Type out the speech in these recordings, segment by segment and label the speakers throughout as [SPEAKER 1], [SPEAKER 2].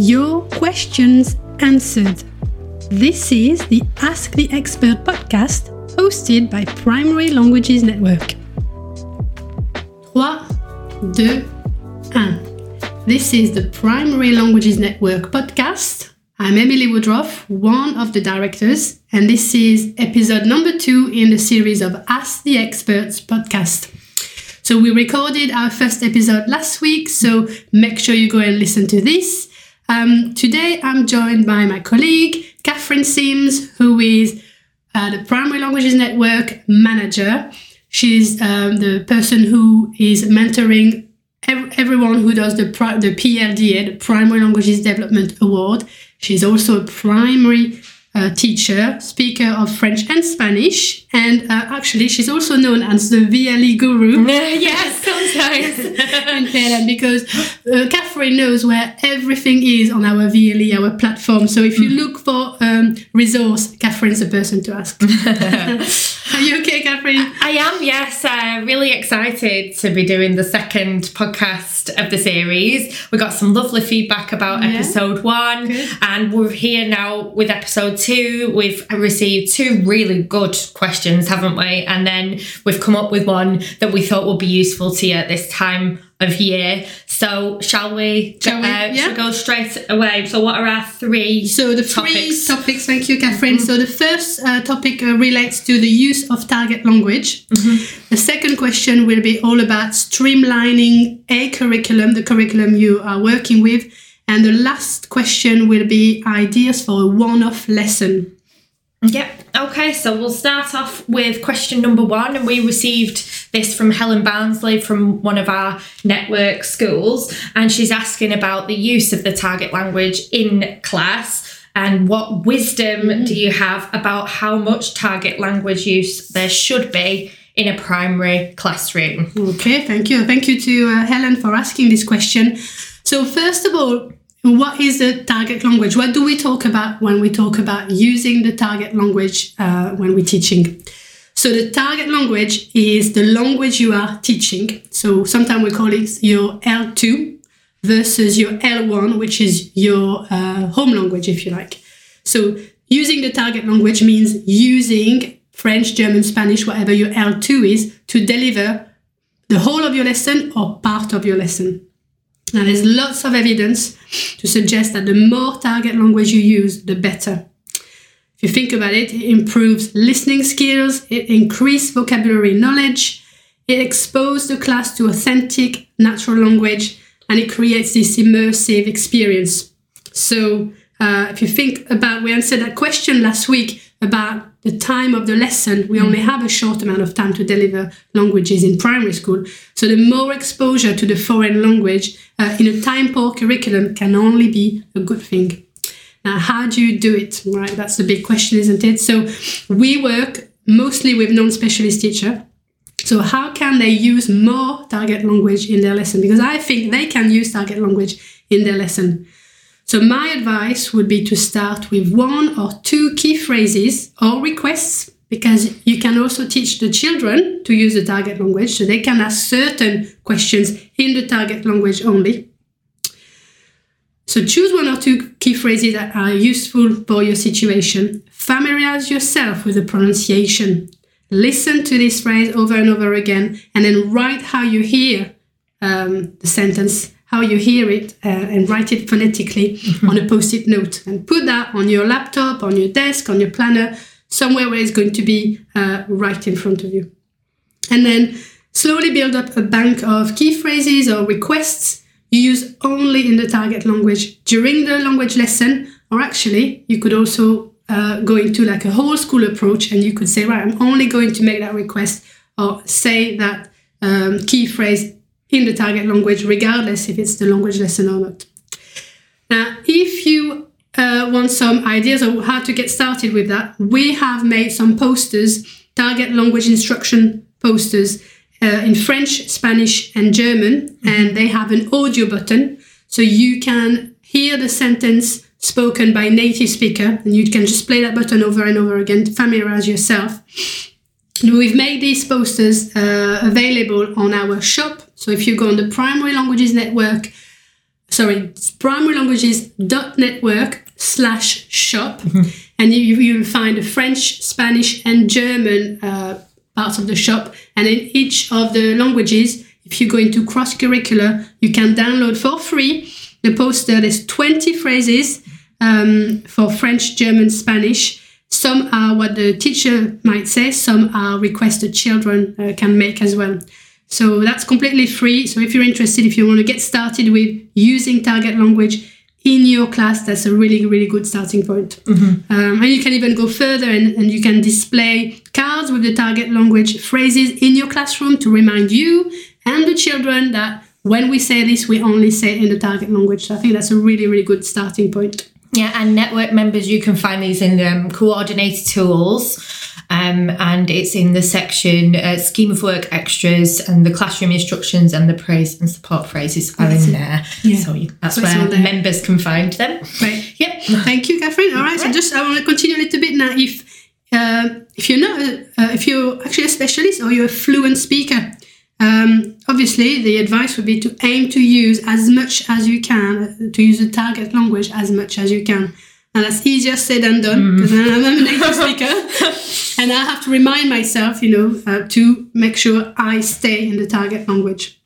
[SPEAKER 1] your questions answered. This is the Ask the Expert podcast hosted by Primary Languages Network. 3, 2, 1. This is the Primary Languages Network podcast. I'm Emilie Woodruff, one of the directors, and this is episode number two in the series of Ask the Experts podcast. So, we recorded our first episode last week, so make sure you go and listen to this. Um, today, I'm joined by my colleague, Catherine Sims, who is uh, the Primary Languages Network manager. She's um, the person who is mentoring ev- everyone who does the, pri- the PLDA, the Primary Languages Development Award. She's also a primary uh, teacher, speaker of French and Spanish, and uh, actually she's also known as the VLE guru.
[SPEAKER 2] yes, sometimes.
[SPEAKER 1] in PLN because uh, Catherine knows where everything is on our VLE, our platform. So if you look for um, resource, Catherine's the person to ask. Are you okay, Catherine?
[SPEAKER 2] I am, yes. Uh, really excited to be doing the second podcast of the series. We got some lovely feedback about
[SPEAKER 1] Yeah.
[SPEAKER 2] episode one,
[SPEAKER 1] Good.
[SPEAKER 2] and we're here now with episode two. We've received two really good questions, haven't we? And then we've come up with one that we thought would be useful to you at this time of year. So, shall we?
[SPEAKER 1] Shall we?
[SPEAKER 2] Uh,
[SPEAKER 1] Yeah.
[SPEAKER 2] Shall we go straight away? So, what are our three?
[SPEAKER 1] So the three
[SPEAKER 2] Topics.
[SPEAKER 1] topics, thank you, Catherine. So the first uh, topic uh, relates to the use of target language. The second question will be all about streamlining a curriculum, the curriculum you are working with. And the last question will be ideas for a one-off lesson.
[SPEAKER 2] Yep. Okay, so we'll start off with question number one, and we received this from Helen Barnsley from one of our network schools, and she's asking about the use of the target language in class and what wisdom do you have about how much target language use there should be in a primary classroom?
[SPEAKER 1] Okay, thank you. Thank you to uh, Helen for asking this question. So, first of all, what is the target language? What do we talk about when we talk about using the target language uh, when we're teaching? So, the target language is the language you are teaching. So, sometimes we call it your L2 versus your L1, which is your uh, home language, if you like. So, using the target language means using French, German, Spanish, whatever your L2 is, to deliver the whole of your lesson or part of your lesson. Now, there's lots of evidence to suggest that the more target language you use, the better. If you think about it, it improves listening skills, it increases vocabulary knowledge, it exposes the class to authentic, natural language, and it creates this immersive experience. So, uh, if you think about, we answered that question last week about the time of the lesson. We only have a short amount of time to deliver languages in primary school. So, the more exposure to the foreign language uh, in a time poor curriculum can only be a good thing. Now, how do you do it? Right, that's the big question, isn't it? So, we work mostly with non-specialist teacher. So, how can they use more target language in their lesson? Because I think they can use target language in their lesson. So, my advice would be to start with one or two key phrases or requests, because you can also teach the children to use the target language, so they can ask certain questions in the target language only. So choose one or two key phrases that are useful for your situation. Familiarize yourself with the pronunciation. Listen to this phrase over and over again, and then write how you hear um, the sentence, how you hear it, uh, and write it phonetically on a post-it note, and put that on your laptop, on your desk, on your planner, somewhere where it's going to be uh, right in front of you. And then slowly build up a bank of key phrases or requests you use only in the target language during the language lesson, or actually, you could also uh, go into like a whole school approach and you could say, right, I'm only going to make that request or say that um, key phrase in the target language, regardless if it's the language lesson or not. Now, if you uh, want some ideas of how to get started with that, we have made some posters, target language instruction posters uh, in French, Spanish, and German, and they have an audio button, so you can hear the sentence spoken by native speaker, and you can just play that button over and over again to familiarize yourself. We've made these posters uh, available on our shop. So if you go on the Primary Languages Network sorry, primary languages dot network slash shop, and you you'll find the French, Spanish, and German uh, parts of the shop. And in each of the languages, if you go into cross curricular, you can download for free the poster. There's 20 phrases um, for French, German, Spanish. Some are what the teacher might say, some are requests the children uh, can make as well. So that's completely free. So if you're interested, if you want to get started with using target language in your class, that's a really, really good starting point. Um, and you can even go further and, and you can display cards with the target language phrases in your classroom to remind you and the children that when we say this, we only say it in the target language. So I think that's a really, really good starting point.
[SPEAKER 2] Yeah, and network members, you can find these in um, coordinator tools. Um, and it's in the section uh, scheme of work extras and the classroom instructions and the praise and support phrases are in there.
[SPEAKER 1] Yeah.
[SPEAKER 2] So you, that's
[SPEAKER 1] So
[SPEAKER 2] where members can find them.
[SPEAKER 1] Right.
[SPEAKER 2] Yep.
[SPEAKER 1] Thank you, Catherine. All right. So just I want to continue a little bit now. If uh, if you're not a, uh, if you're actually a specialist or you're a fluent speaker, um, obviously the advice would be to aim to use as much as you can to use the target language as much as you can. And that's easier said than done because I'm a native speaker, and I have to remind myself, you know, uh, to make sure I stay in the target language.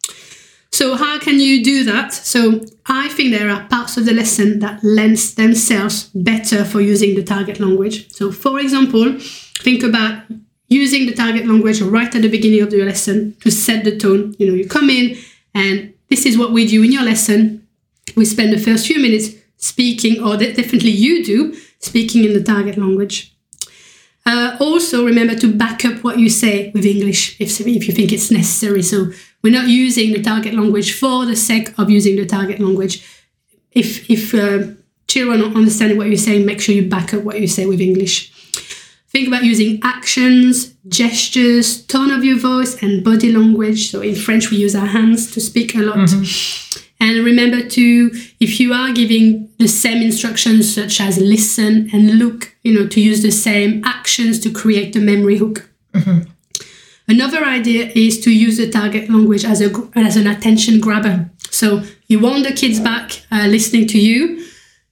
[SPEAKER 1] So how can you do that? So I think there are parts of the lesson that lends themselves better for using the target language. So for example, think about using the target language right at the beginning of your lesson to set the tone. You know, you come in and this is what we do in your lesson. We spend the first few minutes speaking, or definitely you do, speaking in the target language. Uh, also, remember to back up what you say with English if, if you think it's necessary. So, we're not using the target language for the sake of using the target language. If, if uh, children don't understand what you're saying, make sure you back up what you say with English. Think about using actions, gestures, tone of your voice, and body language. So, in French, we use our hands to speak a lot. And remember to, if you are giving the same instructions, such as listen and look, you know, to use the same actions to create the memory hook. Another idea is to use the target language as a as an attention grabber. So you want the kids back uh, listening to you,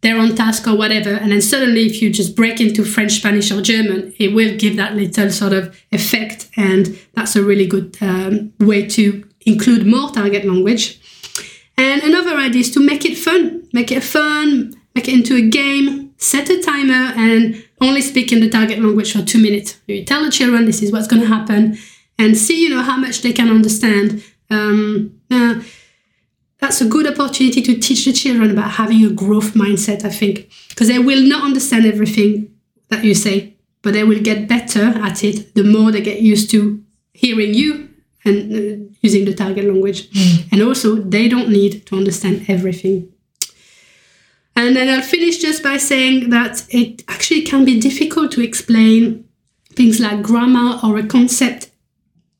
[SPEAKER 1] they're on task or whatever, and then suddenly if you just break into French, Spanish, or German, it will give that little sort of effect, and that's a really good um, way to include more target language. And another idea is to make it fun. Make it fun, make it into a game, set a timer, and only speak in the target language for two minutes. You tell the children this is what's going to happen and see, you know, how much they can understand. Um, uh, that's a good opportunity to teach the children about having a growth mindset, I think, because they will not understand everything that you say, but they will get better at it the more they get used to hearing you and uh, using the target language. Mm. And also, they don't need to understand everything. And then I'll finish just by saying that it actually can be difficult to explain things like grammar or a concept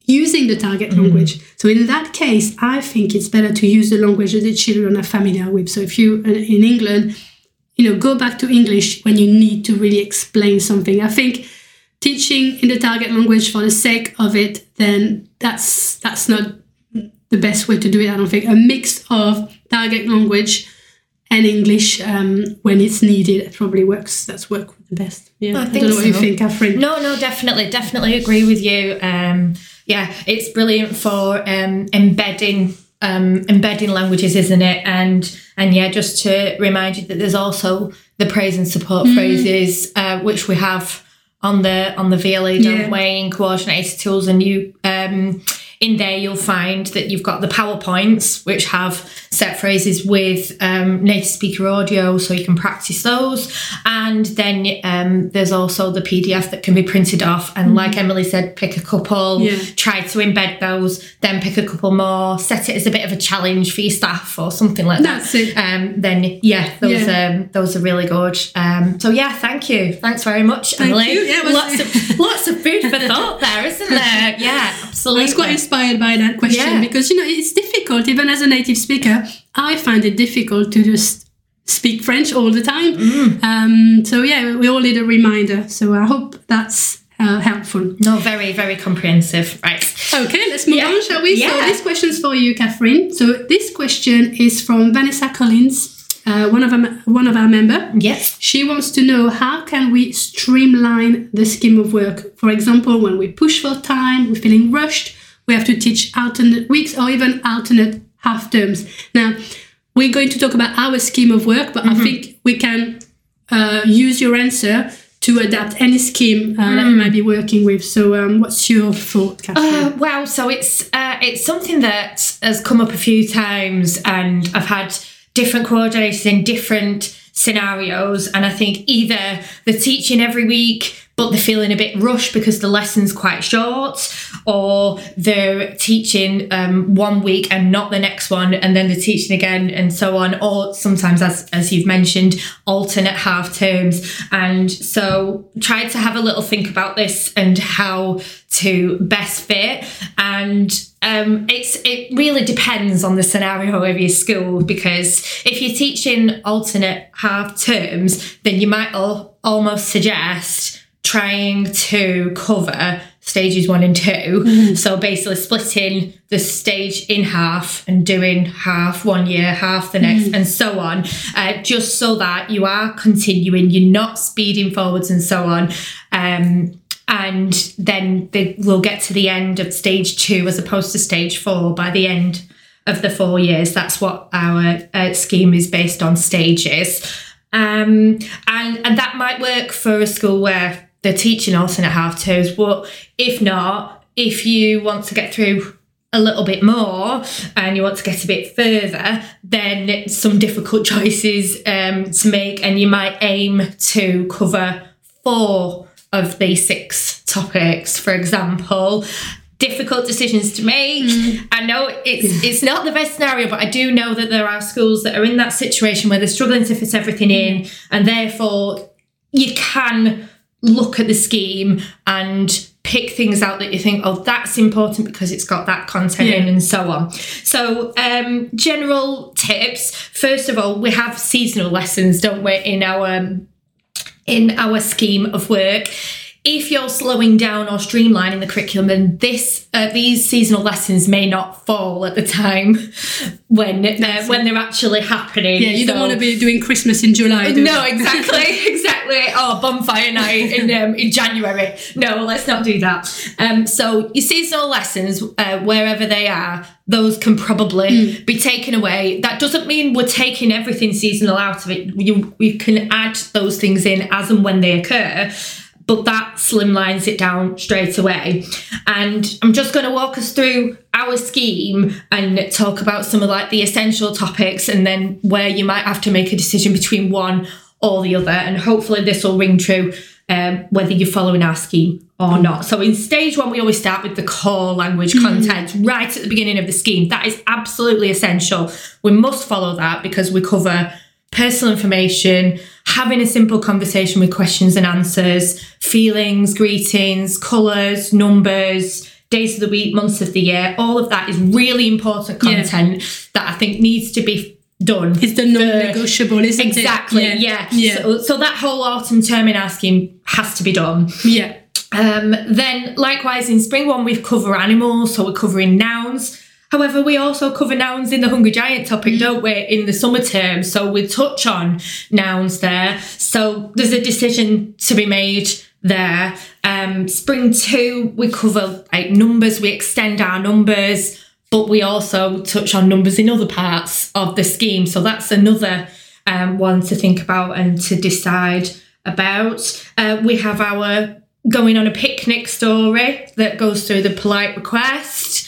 [SPEAKER 1] using the target mm. language. So in that case, I think it's better to use the language that the children are familiar with. So if you uh, in England, you know, go back to English when you need to really explain something. I think teaching in the target language for the sake of it, then that's that's not the best way to do it. I don't think a mix of target language and English um, when it's needed probably works. That's work the best. Yeah,
[SPEAKER 2] I
[SPEAKER 1] I,
[SPEAKER 2] think
[SPEAKER 1] don't know what you think, Catherine.
[SPEAKER 2] No, no, definitely, definitely agree with you. Um, yeah, it's brilliant for um, embedding um, embedding languages, isn't it? And and yeah, just to remind you that there's also the praise and support
[SPEAKER 1] Mm.
[SPEAKER 2] phrases uh, which we have on the on the VLE, don't
[SPEAKER 1] Yeah.
[SPEAKER 2] we? In coordinator tools, and you um, in there you'll find that you've got the powerpoints which have set phrases with um, native speaker audio, so you can practice those. And then um, there's also the PDF that can be printed off, and like Emilie said, pick a couple,
[SPEAKER 1] Yeah.
[SPEAKER 2] try to embed those, then pick a couple more, set it as a bit of a challenge for your staff or something like that.
[SPEAKER 1] That's it.
[SPEAKER 2] Um, then yeah, those
[SPEAKER 1] Yeah.
[SPEAKER 2] um, those are really good. Um, so yeah, thank you, thanks very much,
[SPEAKER 1] Thank
[SPEAKER 2] Emilie.
[SPEAKER 1] you. Yeah,
[SPEAKER 2] lots of lots of food for thought there, isn't there? Yeah,
[SPEAKER 1] I
[SPEAKER 2] absolutely.
[SPEAKER 1] was quite inspired by that question
[SPEAKER 2] Yeah.
[SPEAKER 1] because you know it's difficult even as a native speaker. I find it difficult to just speak French all the time.
[SPEAKER 2] Mm.
[SPEAKER 1] Um, so yeah, we all need a reminder. So I hope that's uh, helpful.
[SPEAKER 2] No, very, very comprehensive. Right.
[SPEAKER 1] Okay, let's move
[SPEAKER 2] Yeah.
[SPEAKER 1] on, shall we? So this question is for you, Catherine. So this question is from Vanessa Collins, uh, one of our, one of our member.
[SPEAKER 2] Yes.
[SPEAKER 1] She wants to know how can we streamline the scheme of work. For example, when we push for time, we're feeling rushed, we have to teach alternate weeks or even alternate half terms. Now, we're going to talk about our scheme of work, but I think we can uh, use your answer to adapt any scheme uh, that you might be working with. So, um, what's your thought, Catherine?
[SPEAKER 2] Uh, well, so it's uh, it's something that has come up a few times, and I've had different coordinators in different scenarios, and I think either they're teaching every week. But they're feeling a bit rushed because the lesson's quite short, or they're teaching um, one week and not the next one, and then they're teaching again, and so on. Or sometimes, as as you've mentioned, alternate half terms. And so, tried to have a little think about this and how to best fit. And um, it's it really depends on the scenario of your school because if you're teaching alternate half terms then you might al- almost suggest trying to cover stages one and 2 so basically splitting the stage in half and doing half one year half the next and so on uh, just so that you are continuing you're not speeding forwards and so on. Um, and then they will get to the end of stage two as opposed to stage four by the end of the four years. That's what our uh, scheme is based on stages. Um, and, and that might work for a school where they're teaching alternate half terms, but if not, if you want to get through a little bit more and you want to get a bit further, then some difficult choices um, to make, and you might aim to cover four of the six topics, for example. Difficult decisions to make. I know it's it's not the best scenario, but I do know that there are schools that are in that situation where they're struggling to fit everything in, and therefore you can look at the scheme and pick things out that you think, oh, that's important because it's got that content in, and so on. So, um, general tips. First of all, we have seasonal lessons, don't we, in our in our scheme of work. If you're slowing down or streamlining the curriculum, then this uh, these seasonal lessons may not fall at the time when uh, when they're actually happening.
[SPEAKER 1] yeah, you don't want to be doing Christmas in July. do you?
[SPEAKER 2] no, exactly, exactly. Oh, bonfire night in um, in January. No, let's not do that. Um, so your seasonal lessons, uh, wherever they are, those can probably be taken away. That doesn't mean we're taking everything seasonal out of it. You we can add those things in as and when they occur. But that slimlines it down straight away. And I'm just going to walk us through our scheme and talk about some of like the essential topics and then where you might have to make a decision between one or the other. And hopefully this will ring true um, whether you're following our scheme or not. So in stage one, we always start with the core language content right at the beginning of the scheme. That is absolutely essential. We must follow that because we cover personal information, having a simple conversation with questions and answers, feelings, greetings, colours, numbers, days of the week, months of the year. All of that is really important
[SPEAKER 1] Yeah.
[SPEAKER 2] content that I think needs to be done.
[SPEAKER 1] It's the non-negotiable, isn't it?
[SPEAKER 2] Exactly, yeah.
[SPEAKER 1] Yeah.
[SPEAKER 2] So, so that whole autumn term in asking has to be done.
[SPEAKER 1] yeah.
[SPEAKER 2] Um, then, likewise, in spring one, we cover animals, so we're covering nouns. However, we also cover nouns in the Hungry Giant topic, don't we, in the summer term? So we touch on nouns there. So there's a decision to be made there. Um, spring two, we cover like numbers, we extend our numbers, but we also touch on numbers in other parts of the scheme. So that's another um, one to think about and to decide about. Uh, we have our going on a picnic story that goes through the polite request.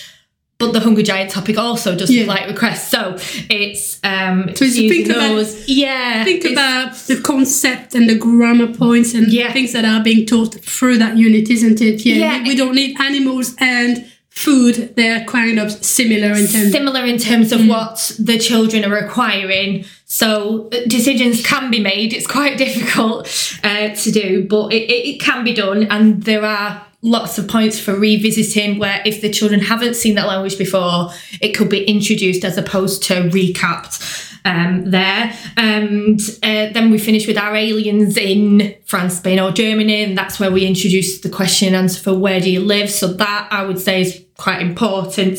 [SPEAKER 2] But the Hungry Giant topic also does
[SPEAKER 1] Yeah.
[SPEAKER 2] polite request, so it's um.
[SPEAKER 1] So it's- think about-
[SPEAKER 2] those- yeah.
[SPEAKER 1] Think about the concept and the grammar points and
[SPEAKER 2] Yeah.
[SPEAKER 1] things that are being taught through that unit, isn't it? Yeah.
[SPEAKER 2] Yeah.
[SPEAKER 1] We, don't need animals and food. They're kind of similar in terms.
[SPEAKER 2] similar in terms
[SPEAKER 1] Mm.
[SPEAKER 2] of what the children are requiring. So uh, decisions can be made. It's quite difficult uh, to do, but it, it, can be done. And there are lots of points for revisiting where if the children haven't seen that language before, it could be introduced as opposed to recapped. um, there. And uh, then we finish with our aliens in France, Spain, or Germany, and that's where we introduce the question and answer for where do you live. So that I would say is quite important.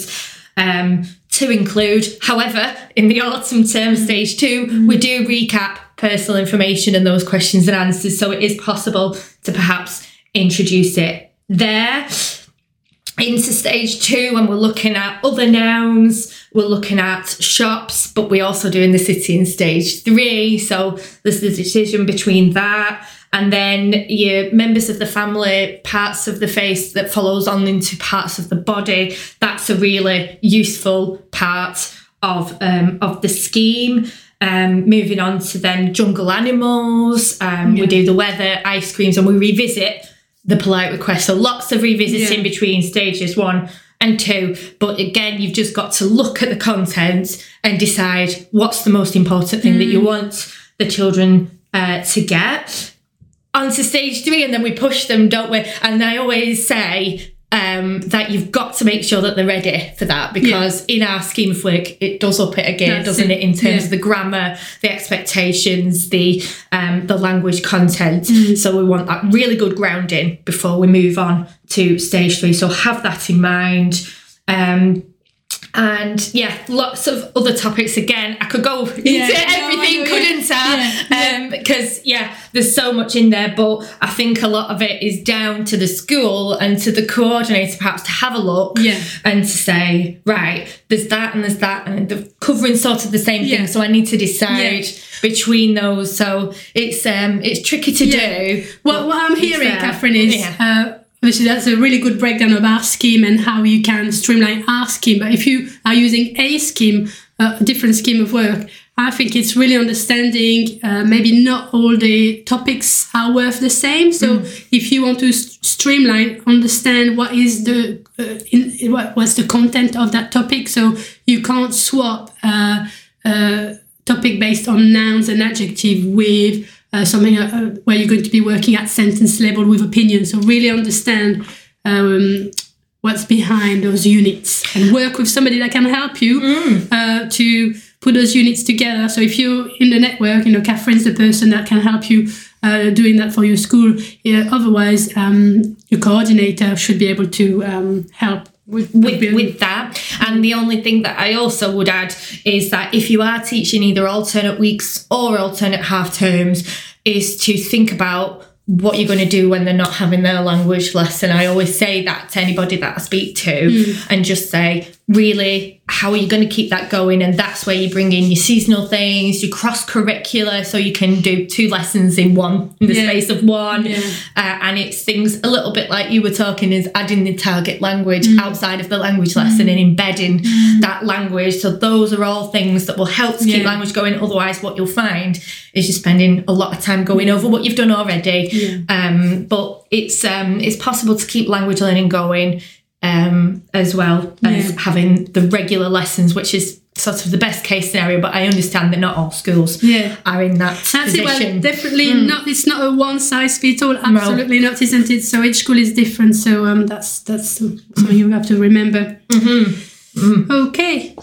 [SPEAKER 2] Um, to include. However, in the autumn term mm. stage 2 we mm. do recap personal information and those questions and answers, so it is possible to perhaps introduce it there. Into stage two, when we're looking at other nouns, we're looking at shops, but we also do in the city in stage three. So there's the decision between that and then your members of the family, parts of the face that follows on into parts of the body. That's a really useful part of um, of the scheme. Um, moving on to then jungle animals, um,
[SPEAKER 1] Yeah.
[SPEAKER 2] we do the weather, ice creams, and we revisit the polite request. So lots of revisiting
[SPEAKER 1] Yeah.
[SPEAKER 2] between stages one and two. But again, you've just got to look at the content and decide what's the most important thing that you
[SPEAKER 1] Mm.
[SPEAKER 2] want the children uh, to get. Onto stage three, and then we push them, don't we? And I always say um, that you've got to make sure that they're ready for that because in our scheme of work, it does up it again,
[SPEAKER 1] That's
[SPEAKER 2] doesn't
[SPEAKER 1] it.
[SPEAKER 2] it? In terms
[SPEAKER 1] Yeah.
[SPEAKER 2] of the grammar, the expectations, the um, the language content. So we want that really good grounding before we move on to stage three. So have that in mind. Um, and yeah, lots of other topics. Again, I could go into
[SPEAKER 1] Yeah, no,
[SPEAKER 2] everything,
[SPEAKER 1] I
[SPEAKER 2] couldn't I?
[SPEAKER 1] yeah,
[SPEAKER 2] Um, because yeah, there's so much in there, but I think a lot of it is down to the school and to the coordinator perhaps to have a look
[SPEAKER 1] Yeah.
[SPEAKER 2] and to say, right, there's that and there's that, and they're covering sort of the same
[SPEAKER 1] Yeah.
[SPEAKER 2] thing. So I need to decide between those. So it's um it's tricky to do.
[SPEAKER 1] What, what I'm hearing. Catherine, is uh, obviously that's a really good breakdown of our scheme and how you can streamline our scheme. But if you are using a scheme, uh, a different scheme of work, I think it's really understanding uh, maybe not all the topics are worth the same. So if you want to s- streamline, understand what is the uh, in, what was the content of that topic. So you can't swap. Uh, uh, topic based on nouns and adjective with uh, something uh, where you're going to be working at sentence level with opinion. So really understand um, what's behind those units and work with somebody that can help you uh, to put those units together. So if you're in the network, you know, Catherine's the person that can help you uh, doing that for your school. Yeah, otherwise, um, your coordinator should be able to um, help with,
[SPEAKER 2] with, with that. And the only thing that I also would add is that if you are teaching either alternate weeks or alternate half terms, is to think about what you're going to do when they're not having their language lesson. I always say that to anybody that I speak to hmm. and just say, really, how are you going to keep that going? And that's where you bring in your seasonal things, your cross curricular, so you can do two lessons in one, in the
[SPEAKER 1] Yeah.
[SPEAKER 2] space of one.
[SPEAKER 1] Yeah.
[SPEAKER 2] Uh, and it's things a little bit like you were talking is adding the target language
[SPEAKER 1] Mm.
[SPEAKER 2] outside of the language lesson and embedding that language. So those are all things that will help to keep
[SPEAKER 1] Yeah.
[SPEAKER 2] language going. Otherwise, what you'll find is you're spending a lot of time going over what you've done already. Um, but it's um, it's possible to keep language learning going um, as well as
[SPEAKER 1] Yeah.
[SPEAKER 2] having the regular lessons, which is sort of the best case scenario. But I understand that not all schools
[SPEAKER 1] Yeah.
[SPEAKER 2] are in that
[SPEAKER 1] That's it. Well,
[SPEAKER 2] position.
[SPEAKER 1] definitely not. It's not a one size fits all. Absolutely not, isn't it? So each school is different. So um, that's that's something you have to remember. Okay.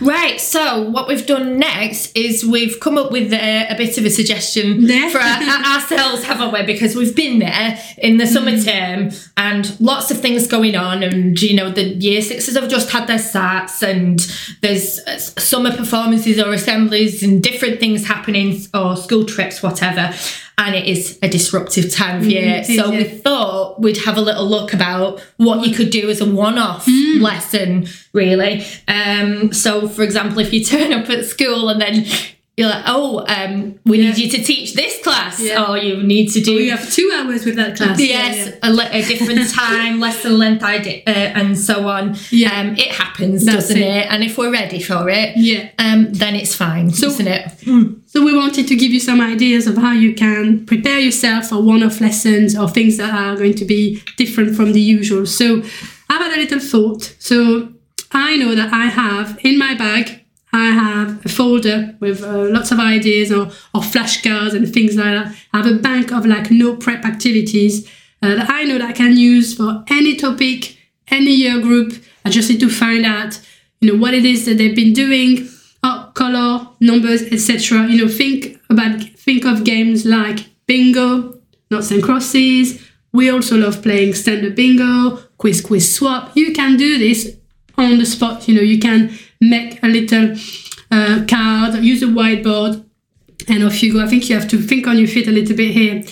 [SPEAKER 2] Right, so what we've done next is we've come up with a, a bit of a suggestion
[SPEAKER 1] Yeah.
[SPEAKER 2] for our, ourselves, haven't we? Because we've been there in the summer term and lots of things going on, and you know, the year sixes have just had their SATs, and there's uh, summer performances or assemblies and different things happening, or school trips, whatever. And it is a disruptive time of year.
[SPEAKER 1] is,
[SPEAKER 2] so we thought we'd have a little look about what you could do as a one-off
[SPEAKER 1] Mm.
[SPEAKER 2] lesson really um so for example if you turn up at school and then you're like oh um we need you to teach this class
[SPEAKER 1] Yeah.
[SPEAKER 2] or you need to do
[SPEAKER 1] You have two hours with that class.
[SPEAKER 2] Yes,
[SPEAKER 1] Yeah, yeah.
[SPEAKER 2] A, le- a different time, lesson length, ide- uh, and so on.
[SPEAKER 1] Yeah.
[SPEAKER 2] Um, it happens,
[SPEAKER 1] That's
[SPEAKER 2] doesn't
[SPEAKER 1] it.
[SPEAKER 2] it. And if we're ready for it,
[SPEAKER 1] Yeah.
[SPEAKER 2] um, then it's fine, isn't it?
[SPEAKER 1] So we wanted to give you some ideas of how you can prepare yourself for one-off lessons or things that are going to be different from the usual. So I've had a little thought. So I know that I have in my bag, I have a folder with uh, lots of ideas or, or flashcards and things like that. I have a bank of like no prep activities uh, that I know that I can use for any topic, any year group. I just need to find out, you know, what it is that they've been doing, oh, color, numbers, etc. You know, think about think of games like bingo, noughts and crosses. We also love playing standard bingo, quiz quiz swap. You can do this on the spot. You know, you can make a little uh, card, use a whiteboard, and off you go. I think you have to think on your feet a little bit here.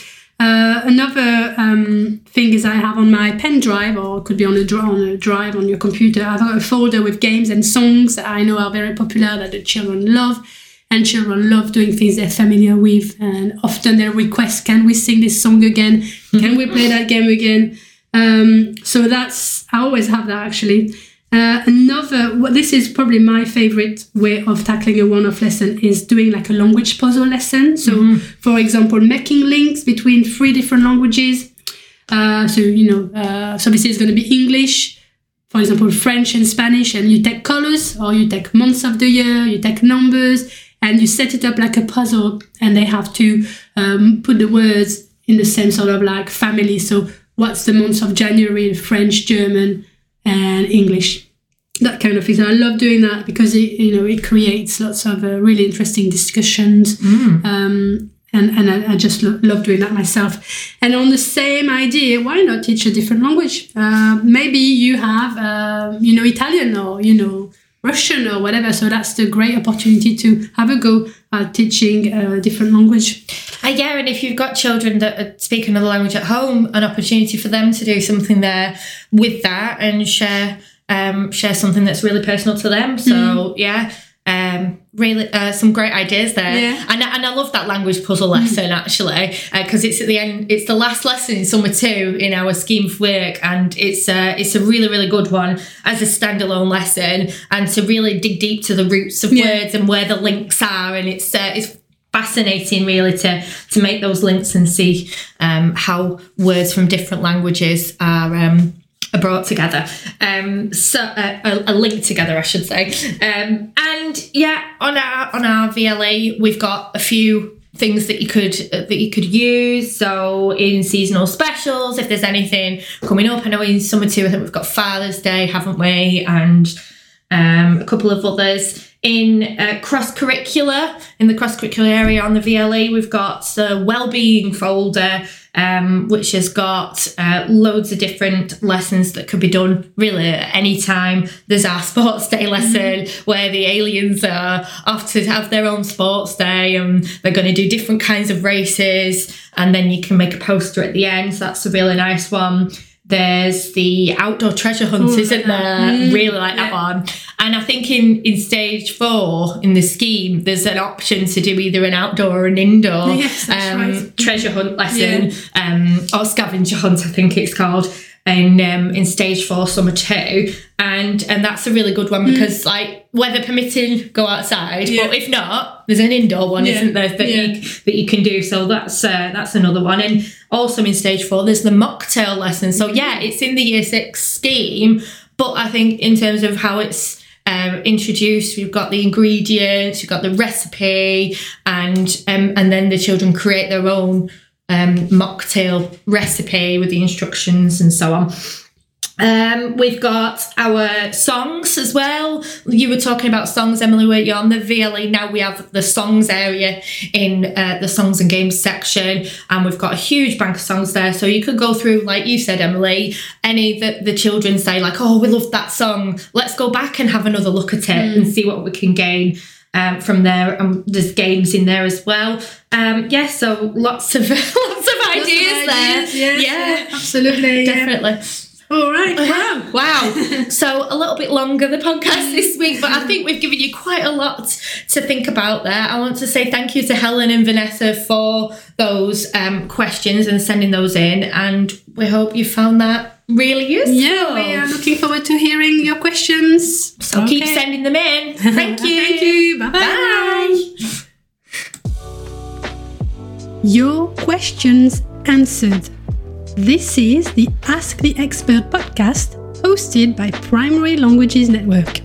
[SPEAKER 1] Uh, another um, thing is I have on my pen drive, or could be on a, on a drive on your computer, I've got a folder with games and songs that I know are very popular that the children love. And children love doing things they're familiar with. And often they request, can we sing this song again? Can we play that game again? Um, so that's, I always have that actually. Uh, another, well, this is probably my favorite way of tackling a one-off lesson is doing like a language puzzle lesson. So, mm-hmm. for example, making links between three different languages. Uh, so, you know, uh, so this is going to be English, for example, French and Spanish, and you take colors or you take months of the year, you take numbers, and you set it up like a puzzle, and they have to um, put the words in the same sort of like family. So, what's the month of January in French, German, and English, that kind of thing. So I love doing that because it you know it creates lots of uh, really interesting discussions. Mm. Um, and, and I, I just lo- love doing that myself. And on the same idea, why not teach a different language? Uh, maybe you have, uh, you know, Italian or, you know, Russian or whatever. So that's the great opportunity to have a go at teaching a different language.
[SPEAKER 2] Uh, yeah, and if you've got children that speak another language at home, an opportunity for them to do something there with that and share um, share something that's really personal to them. So mm-hmm. yeah, um, really uh, some great ideas there
[SPEAKER 1] yeah.
[SPEAKER 2] and, and I love that language puzzle lesson mm. actually because uh, it's at the end it's the last lesson in summer two in our scheme of work and it's uh, it's a really really good one as a standalone lesson and to really dig deep to the roots of yeah. words and where the links are and it's uh, it's fascinating really to to make those links and see um, how words from different languages are um, are brought together. Um, so uh, a, link together, I should say. Um, and yeah, on our on our VLE, we've got a few things that you could uh, that you could use. So in seasonal specials, if there's anything coming up, I know in summer too, I think we've got Father's Day, haven't we? And um, a couple of others in uh, cross curricular in the cross curricular area on the VLE. We've got the well-being folder um, which has got uh, loads of different lessons that could be done really at any time. There's our sports day lesson mm-hmm. where the aliens are off to have their own sports day and they're going to do different kinds of races. And then you can make a poster at the end. So that's a really nice one. There's the outdoor treasure hunt, Ooh, isn't there? Mm, really like yeah. that one. And I think in, in stage four in the scheme, there's an option to do either an outdoor or an indoor
[SPEAKER 1] yes, um, right.
[SPEAKER 2] treasure hunt lesson yeah. um, or scavenger hunt, I think it's called in um, in stage four summer two and and that's a really good one mm. because mm. like weather permitting go outside yeah. but if not there's an indoor one yeah. isn't there that yeah. you that you can do so that's uh, that's another one and also in stage four there's the mocktail lesson so yeah it's in the year six scheme but I think in terms of how it's um, introduced. We've got the ingredients, you've got the recipe, and um, and then the children create their own um, mocktail recipe with the instructions and so on. Um, we've got our songs as well. You were talking about songs, Emilie, were you on the VLE? Now we have the songs area in uh, the songs and games section, and we've got a huge bank of songs there. So you could go through, like you said, Emilie, any that the children say, like, oh, we love that song. Let's go back and have another look at it mm. and see what we can gain um, from there. And there's games in there as well. Um, yeah, so lots of lots of ideas,
[SPEAKER 1] of ideas
[SPEAKER 2] there.
[SPEAKER 1] Yes, yeah, absolutely,
[SPEAKER 2] definitely.
[SPEAKER 1] Yeah. All right.
[SPEAKER 2] Wow. wow. so a little bit longer the podcast this week, but I think we've given you quite a lot to think about there. I want to say thank you to Helen and Vanessa for those um, questions and sending those in, and we hope you found that really useful.
[SPEAKER 1] Yeah, we are looking forward to hearing your questions.
[SPEAKER 2] So okay. keep sending them in. Thank you.
[SPEAKER 1] Thank you. Bye-bye. Bye. Your questions answered. This is the Ask the Expert podcast hosted by Primary Languages Network.